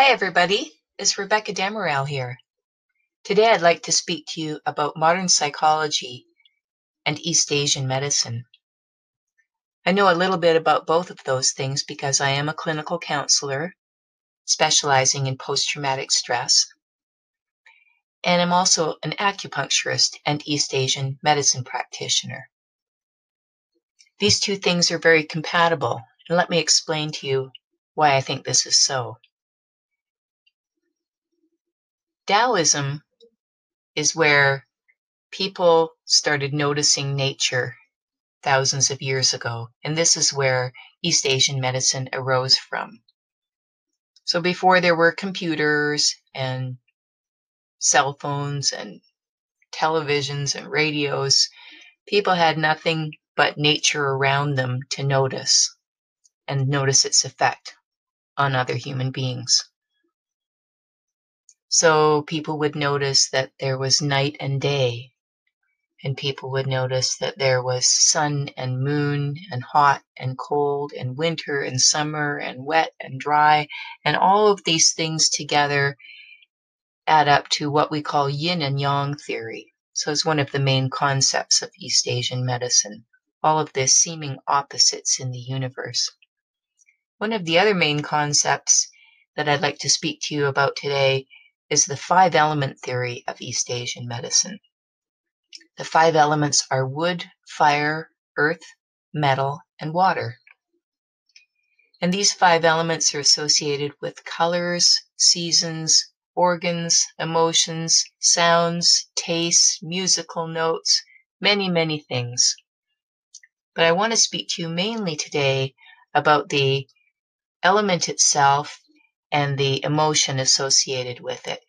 Hi, everybody. It's Rebecca Demerel here. Today, I'd like to speak to you about modern psychology and East Asian medicine. I know a little bit about both of those things because I am a clinical counselor specializing in post traumatic stress. And I'm also an acupuncturist and East Asian medicine practitioner. These two things are very compatible, and let me explain to you why I think this is so. Taoism is where people started noticing nature thousands of years ago, and this is where East Asian medicine arose from. So before there were computers and cell phones and televisions and radios, people had nothing but nature around them to notice and notice its effect on other human beings. So people would notice that there was night and day, and people would notice that there was sun and moon, and hot and cold, and winter and summer, and wet and dry, and all of these things together add up to what we call yin and yang theory. So it's one of the main concepts of East Asian medicine, all of this seeming opposites in the universe. One of the other main concepts that I'd like to speak to you about today is the five element theory of East Asian medicine. The five elements are wood, fire, earth, metal, and water. And these five elements are associated with colors, seasons, organs, emotions, sounds, tastes, musical notes, many, many things. But I want to speak to you mainly today about the element itself and the emotion associated with it.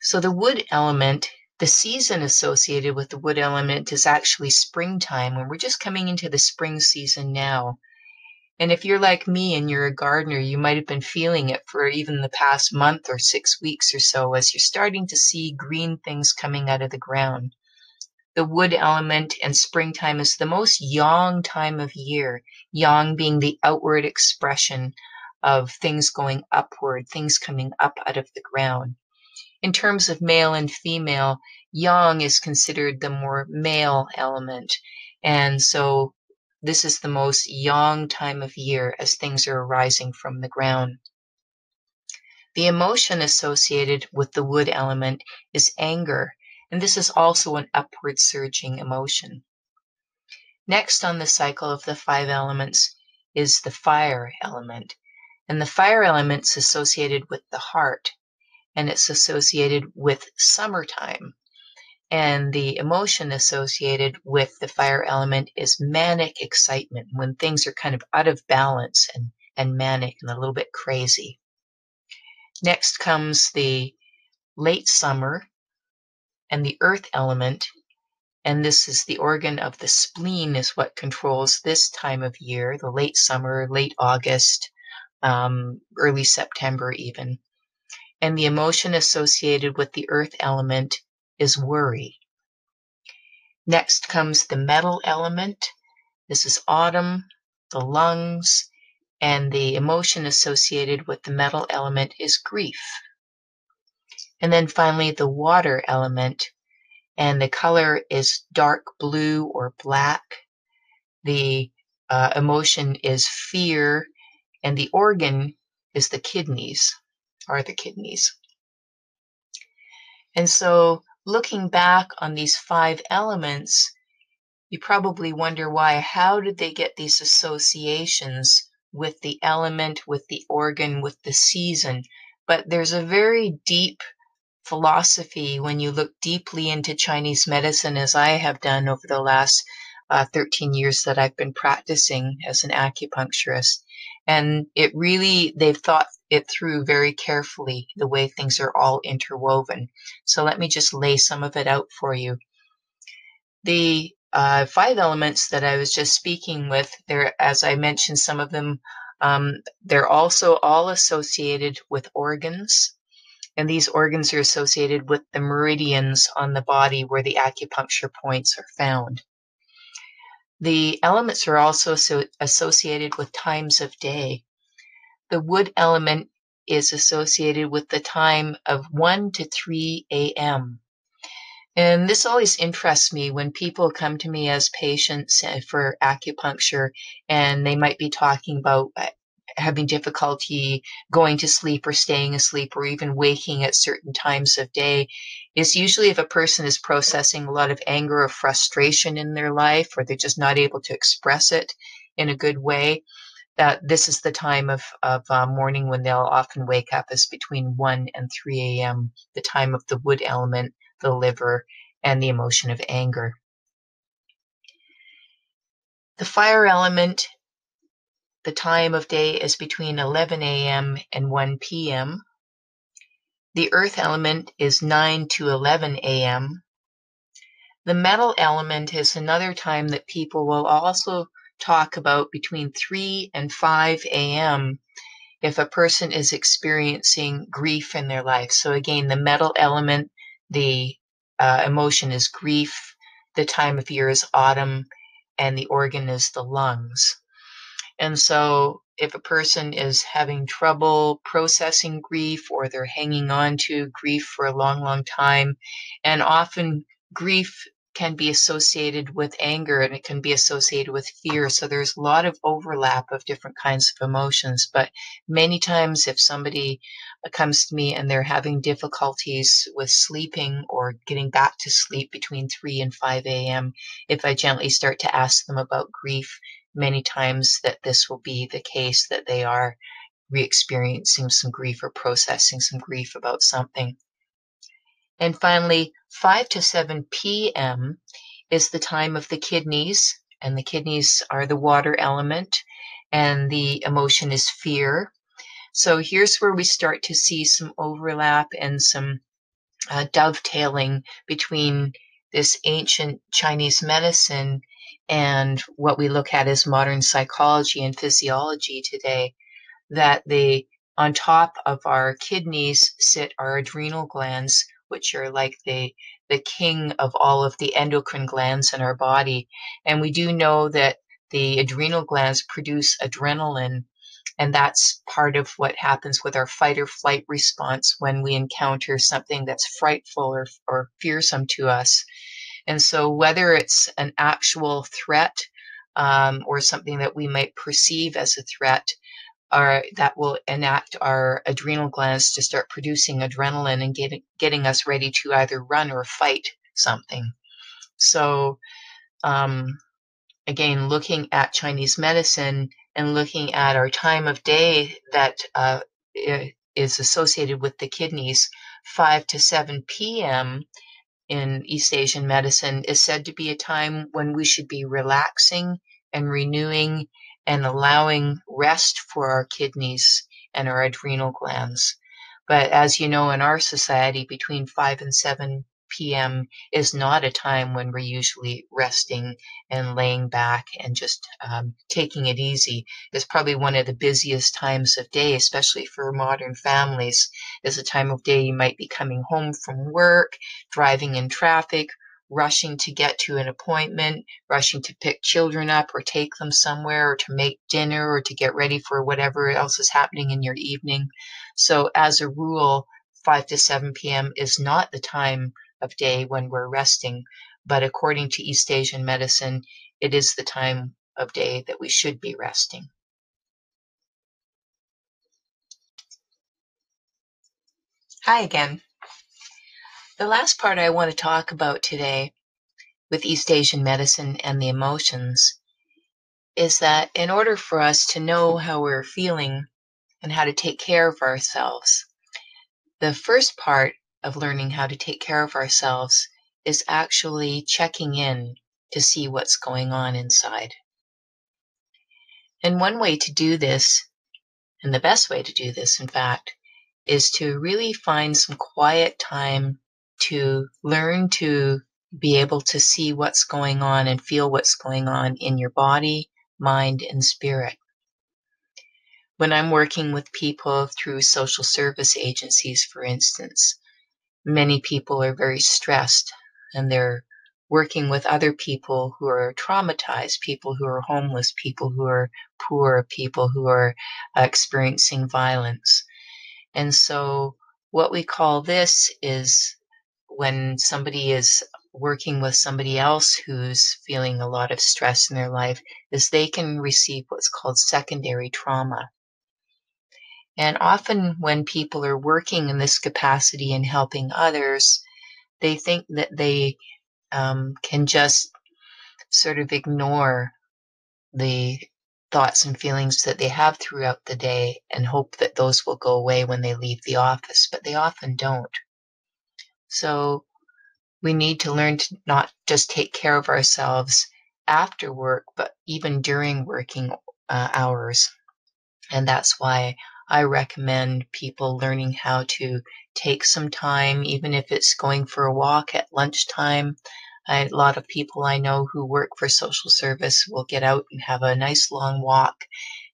So the wood element, the season associated with the wood element is actually springtime when we're just coming into the spring season now. And if you're like me and you're a gardener, you might have been feeling it for even the past month or six weeks or so as you're starting to see green things coming out of the ground. The wood element and springtime is the most yang time of year, yang being the outward expression of things going upward, things coming up out of the ground. In terms of male and female, yang is considered the more male element. And so this is the most yang time of year as things are arising from the ground. The emotion associated with the wood element is anger, and this is also an upward surging emotion. Next on the cycle of the five elements is the fire element. And the fire element's associated with the heart, and it's associated with summertime. And the emotion associated with the fire element is manic excitement, when things are kind of out of balance and, and manic and a little bit crazy. Next comes the late summer and the earth element. And this is the organ of the spleen, is what controls this time of year, the late summer, late August, um, early September, even. And the emotion associated with the earth element is worry. Next comes the metal element. This is autumn, the lungs, and the emotion associated with the metal element is grief. And then finally, the water element, and the color is dark blue or black. The uh, emotion is fear, and the organ is the kidneys, are the kidneys. And so, looking back on these five elements, you probably wonder why, how did they get these associations with the element, with the organ, with the season? But there's a very deep philosophy when you look deeply into Chinese medicine, as I have done over the last uh, 13 years that I've been practicing as an acupuncturist. And it really, they've thought it through very carefully, the way things are all interwoven. So let me just lay some of it out for you. The uh, five elements that I was just speaking with, there, as I mentioned, some of them, um, they're also all associated with organs. And these organs are associated with the meridians on the body where the acupuncture points are found. The elements are also so associated with times of day. the wood element is associated with the time of 1 to 3 a.m. And this always interests me when people come to me as patients uh, for acupuncture and they might be talking about uh, having difficulty going to sleep or staying asleep or even waking at certain times of day is usually if a person is processing a lot of anger or frustration in their life or they're just not able to express it in a good way that this is the time of, of uh, morning when they'll often wake up is between 1 and 3 a.m the time of the wood element the liver, and the emotion of anger. The fire element, the time of day is between 11 a.m. and 1 p.m. The earth element is 9 to 11 a.m. The metal element is another time that people will also talk about between 3 and 5 a.m. if a person is experiencing grief in their life. So again, the metal element the uh, emotion is grief, the time of year is autumn, and the organ is the lungs. And so, if a person is having trouble processing grief or they're hanging on to grief for a long, long time, and often grief can be associated with anger and it can be associated with fear. So there's a lot of overlap of different kinds of emotions. But many times, if somebody comes to me and they're having difficulties with sleeping or getting back to sleep between 3 and 5 a.m., if I gently start to ask them about grief, many times that this will be the case that they are re experiencing some grief or processing some grief about something. And finally, 5 to 7 p.m. is the time of the kidneys, and the kidneys are the water element, and the emotion is fear. So here's where we start to see some overlap and some uh, dovetailing between this ancient Chinese medicine and what we look at as modern psychology and physiology today. That the on top of our kidneys sit our adrenal glands, which are like the the king of all of the endocrine glands in our body. And we do know that the adrenal glands produce adrenaline, and that's part of what happens with our fight or flight response when we encounter something that's frightful or, or fearsome to us. And so, whether it's an actual threat um, or something that we might perceive as a threat, that will enact our adrenal glands to start producing adrenaline and get, getting us ready to either run or fight something. So, um, again, looking at Chinese medicine and looking at our time of day that uh, is associated with the kidneys, 5 to 7 p.m. in East Asian medicine is said to be a time when we should be relaxing and renewing and allowing rest for our kidneys and our adrenal glands. But as you know, in our society, between 5 and 7 p.m. is not a time when we're usually resting and laying back and just um, taking it easy. It's probably one of the busiest times of day, especially for modern families. Is a time of day you might be coming home from work, driving in traffic, rushing to get to an appointment, rushing to pick children up or take them somewhere or to make dinner or to get ready for whatever else is happening in your evening. So, as a rule, 5 to 7 p.m. is not the time of day when we're resting, but according to East Asian medicine, it is the time of day that we should be resting. Hi again. The last part I want to talk about today with East Asian medicine and the emotions is that in order for us to know how we're feeling and how to take care of ourselves, the first part of learning how to take care of ourselves is actually checking in to see what's going on inside. And one way to do this, and the best way to do this, in fact, is to really find some quiet time to learn to be able to see what's going on and feel what's going on in your body, mind, and spirit. When I'm working with people through social service agencies, for instance, many people are very stressed and they're working with other people who are traumatized, people who are homeless, people who are poor, people who are uh, experiencing violence. And so, what we call this is when somebody is working with somebody else who's feeling a lot of stress in their life, is they can receive what's called secondary trauma. And often, when people are working in this capacity and helping others, they think that they um, can just sort of ignore the thoughts and feelings that they have throughout the day and hope that those will go away when they leave the office, but they often don't. So we need to learn to not just take care of ourselves after work, but even during working uh, hours. And that's why I recommend people learning how to take some time, even if it's going for a walk at lunchtime. I, a lot of people I know who work for social service will get out and have a nice long walk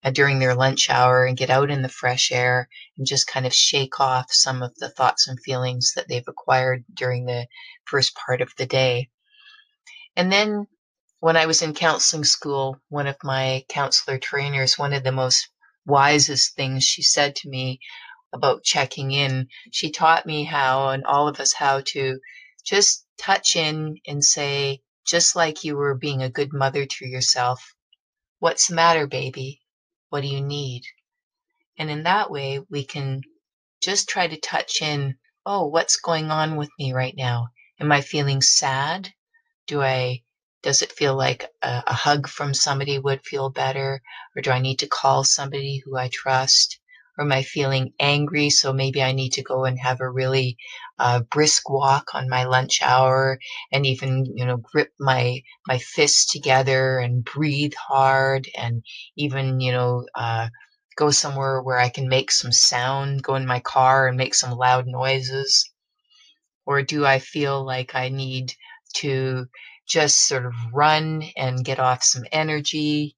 uh, during their lunch hour and get out in the fresh air and just kind of shake off some of the thoughts and feelings that they've acquired during the first part of the day. And then when I was in counseling school, one of my counselor trainers, one of the most wisest things she said to me about checking in. She taught me how, and all of us how to just touch in and say, just like you were being a good mother to yourself, What's the matter, baby? What do you need? And in that way, we can just try to touch in, Oh, what's going on with me right now? Am I feeling sad? Do I does it feel like a, a, hug from somebody would feel better? Or do I need to call somebody who I trust? Or am I feeling angry? So maybe I need to go and have a really uh, brisk walk on my lunch hour and even, you know, grip my, my fists together and breathe hard and even, you know, uh, go somewhere where I can make some sound, go in my car and make some loud noises? Or do I feel like I need to just sort of run and get off some energy?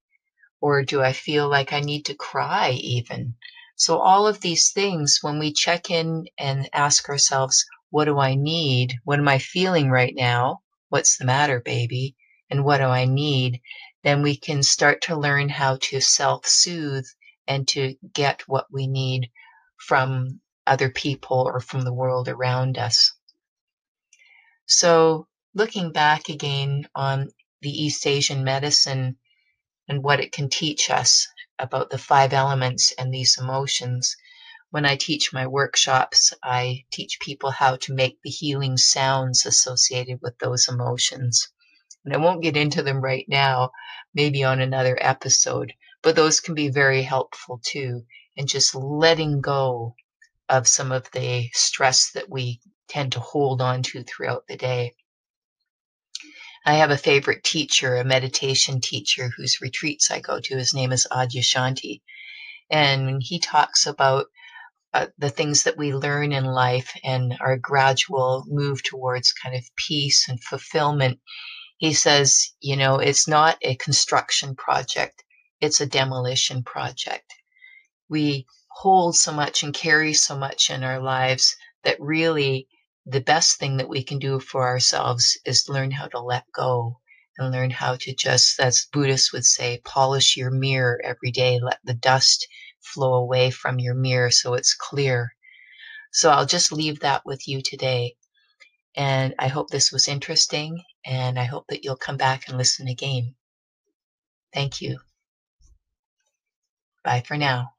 Or do I feel like I need to cry even? So, all of these things, when we check in and ask ourselves, what do I need? What am I feeling right now? What's the matter, baby? And what do I need? Then we can start to learn how to self soothe and to get what we need from other people or from the world around us. So, looking back again on the East Asian medicine and what it can teach us about the five elements and these emotions. When I teach my workshops, I teach people how to make the healing sounds associated with those emotions. And I won't get into them right now, maybe on another episode, but those can be very helpful too. And just letting go of some of the stress that we tend to hold on to throughout the day. I have a favorite teacher, a meditation teacher whose retreats I go to. His name is Adyashanti. And when he talks about uh, the things that we learn in life and our gradual move towards kind of peace and fulfillment, he says, you know, it's not a construction project, it's a demolition project. We hold so much and carry so much in our lives that really the best thing that we can do for ourselves is learn how to let go and learn how to just, as Buddhists would say, polish your mirror every day. Let the dust flow away from your mirror so it's clear. So I'll just leave that with you today. And I hope this was interesting, and I hope that you'll come back and listen again. Thank you. Bye for now.